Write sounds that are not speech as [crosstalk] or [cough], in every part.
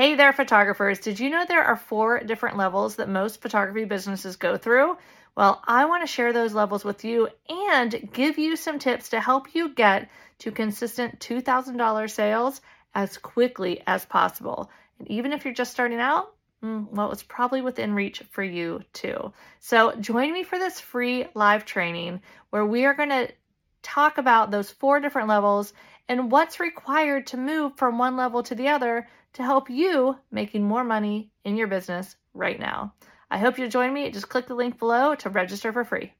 Hey there, photographers. Did you know there are four different levels that most photography businesses go through? Well, I want to share those levels with you and give you some tips to help you get to consistent $2,000 sales as quickly as possible. And even if you're just starting out, mm, well, it's probably within reach for you too. So join me for this free live training where we are going to talk about those four different levels and what's required to move from one level to the other to help you making more money in your business right now. I hope you'll join me. Just click the link below to register for free.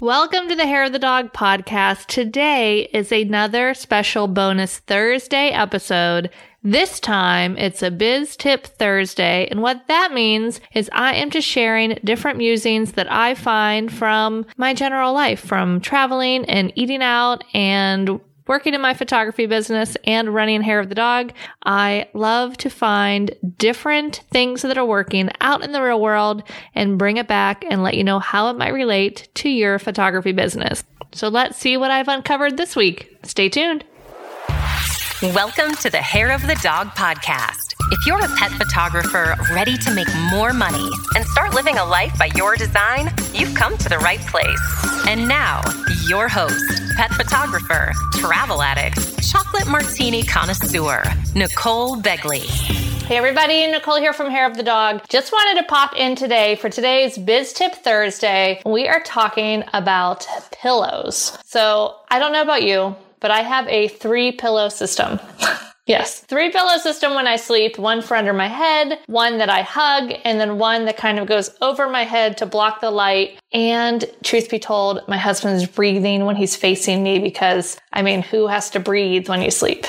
Welcome to the Hair of the Dog podcast. Today is another special bonus Thursday episode. This time it's a Biz Tip Thursday. And what that means is I am just sharing different musings that I find from my general life, from traveling and eating out and working in my photography business and running Hair of the Dog, I love to find different things that are working out in the real world and bring it back and let you know how it might relate to your photography business. So let's see what I've uncovered this week. Stay tuned. Welcome to the Hair of the Dog podcast. If you're a pet photographer ready to make more money and start living a life by your design, you've come to the right place. And now, your host, pet photographer, travel addict, chocolate martini connoisseur, Nicole Begley. Hey everybody, Nicole here from Hair of the Dog. Just wanted to pop in today for today's Biz Tip Thursday. We are talking about pillows. So I don't know about you, but I have a three pillow system. [laughs] Yes. Three pillow system when I sleep, one for under my head, one that I hug, and then one that kind of goes over my head to block the light. And truth be told, my husband is breathing when he's facing me because, I mean, who has to breathe when you sleep?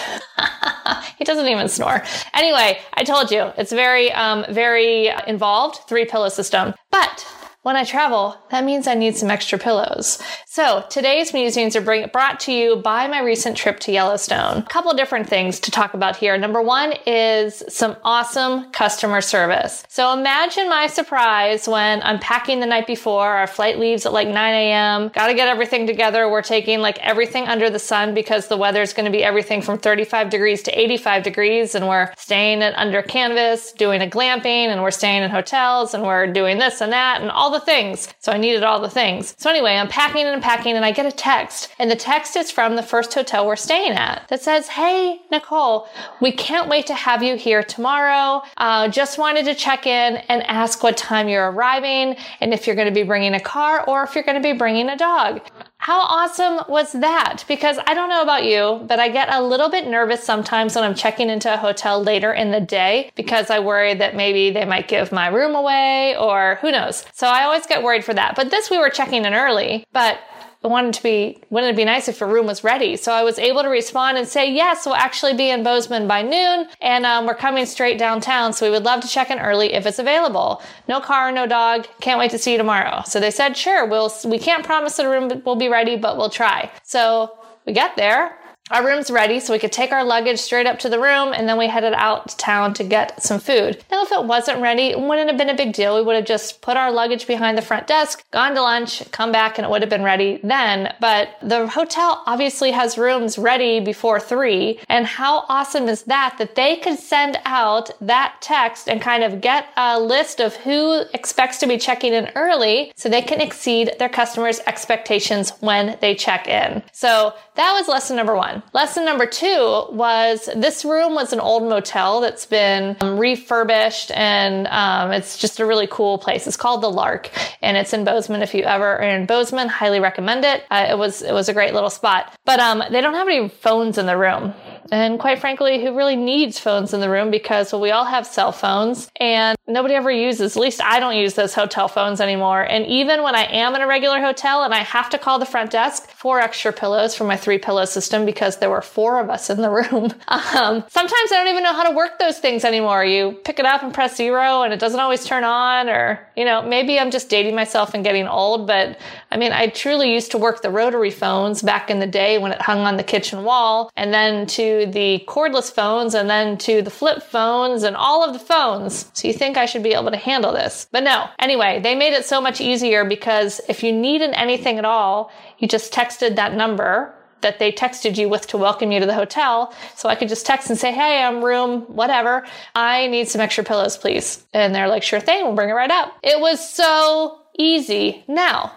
[laughs] he doesn't even snore. Anyway, I told you, it's very, um, very involved, three pillow system. But when I travel, that means I need some extra pillows. So today's musings are bring, brought to you by my recent trip to Yellowstone. A couple different things to talk about here. Number one is some awesome customer service. So imagine my surprise when I'm packing the night before, our flight leaves at like 9 a.m. Got to get everything together. We're taking like everything under the sun because the weather is to be everything from 35 degrees to 85 degrees. And we're staying at under canvas, doing a glamping, and we're staying in hotels, and we're doing this and that, and all the things. So I needed all the things. So anyway, I'm packing and packing and I get a text and the text is from the first hotel we're staying at that says, Hey, Nicole, we can't wait to have you here tomorrow. Uh, just wanted to check in and ask what time you're arriving and if you're going to be bringing a car or if you're going to be bringing a dog. How awesome was that? Because I don't know about you, but I get a little bit nervous sometimes when I'm checking into a hotel later in the day because I worry that maybe they might give my room away or who knows. So I always get worried for that. But this we were checking in early, but I wanted to be, wouldn't it be nice if your room was ready? So I was able to respond and say, yes, we'll actually be in Bozeman by noon and um, we're coming straight downtown. So we would love to check in early if it's available. No car, no dog. Can't wait to see you tomorrow. So they said, sure, we'll, we can't promise the room will be ready, but we'll try. So we get there our room's ready so we could take our luggage straight up to the room and then we headed out to town to get some food. Now, if it wasn't ready, it wouldn't have been a big deal. We would have just put our luggage behind the front desk, gone to lunch, come back, and it would have been ready then. But the hotel obviously has rooms ready before three. And how awesome is that? That they could send out that text and kind of get a list of who expects to be checking in early so they can exceed their customers' expectations when they check in. So that was lesson number one. Lesson number two was this room was an old motel that's been um, refurbished and um, it's just a really cool place. It's called the Lark and it's in Bozeman. If you ever are in Bozeman, highly recommend it. Uh, it was it was a great little spot. But um, they don't have any phones in the room. And quite frankly, who really needs phones in the room because well, we all have cell phones and nobody ever uses, at least I don't use those hotel phones anymore. And even when I am in a regular hotel and I have to call the front desk, four extra pillows for my three pillow system because there were four of us in the room. [laughs] Um, sometimes I don't even know how to work those things anymore. You pick it up and press zero and it doesn't always turn on or, you know, maybe I'm just dating myself and getting old, but I mean, I truly used to work the rotary phones back in the day when it hung on the kitchen wall and then to the cordless phones and then to the flip phones and all of the phones. So you think I should be able to handle this. But no. Anyway, they made it so much easier because if you needed anything at all, you just texted that number that they texted you with to welcome you to the hotel. So I could just text and say, Hey, I'm room, whatever. I need some extra pillows, please. And they're like, Sure thing, we'll bring it right up. It was so easy. Now,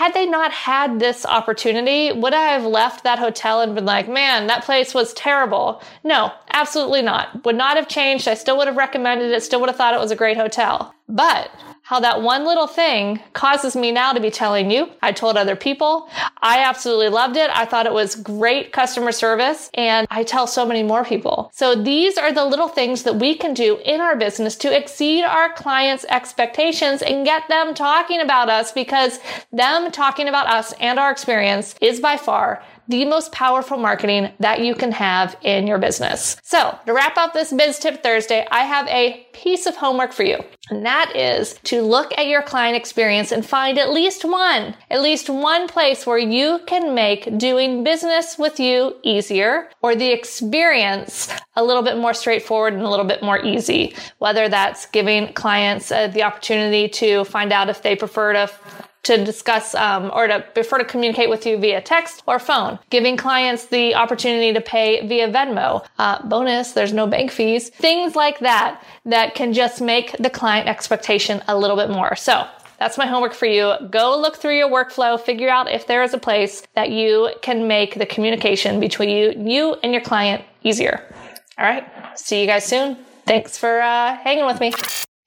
had they not had this opportunity, would I have left that hotel and been like, man, that place was terrible? No, absolutely not. Would not have changed. I still would have recommended it, still would have thought it was a great hotel. But how that one little thing causes me now to be telling you. I told other people. I absolutely loved it. I thought it was great customer service and I tell so many more people. So these are the little things that we can do in our business to exceed our clients' expectations and get them talking about us because them talking about us and our experience is by far the most powerful marketing that you can have in your business. So to wrap up this Biz Tip Thursday, I have a piece of homework for you. And that is to look at your client experience and find at least one, at least one place where you can make doing business with you easier or the experience a little bit more straightforward and a little bit more easy. Whether that's giving clients uh, the opportunity to find out if they prefer to to discuss um, or to prefer to communicate with you via text or phone, giving clients the opportunity to pay via Venmo. Uh, bonus, there's no bank fees. Things like that that can just make the client expectation a little bit more. So that's my homework for you. Go look through your workflow, figure out if there is a place that you can make the communication between you, you and your client easier. All right. See you guys soon. Thanks for uh, hanging with me.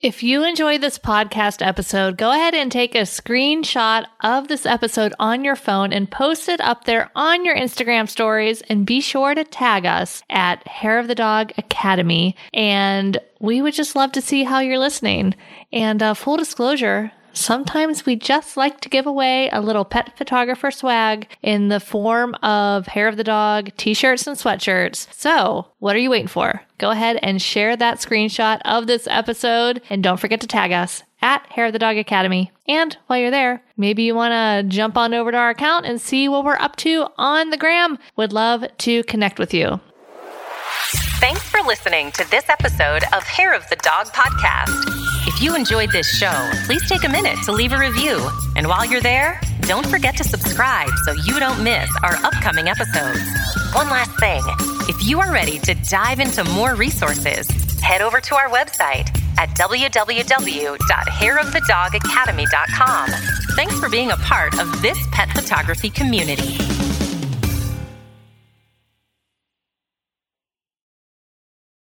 If you enjoyed this podcast episode, go ahead and take a screenshot of this episode on your phone and post it up there on your Instagram stories and be sure to tag us at Hair of the Dog Academy. And we would just love to see how you're listening. And uh, full disclosure, sometimes we just like to give away a little pet photographer swag in the form of hair of the dog t-shirts and sweatshirts. So what are you waiting for? Go ahead and share that screenshot of this episode and don't forget to tag us at Hair of the Dog Academy. And while you're there, maybe you want to jump on over to our account and see what we're up to on the gram. Would love to connect with you. Thanks for listening to this episode of Hair of the Dog podcast. If you enjoyed this show, please take a minute to leave a review. And while you're there, don't forget to subscribe so you don't miss our upcoming episodes. One last thing if you are ready to dive into more resources, head over to our website at www.hairofthedogacademy.com. Thanks for being a part of this pet photography community.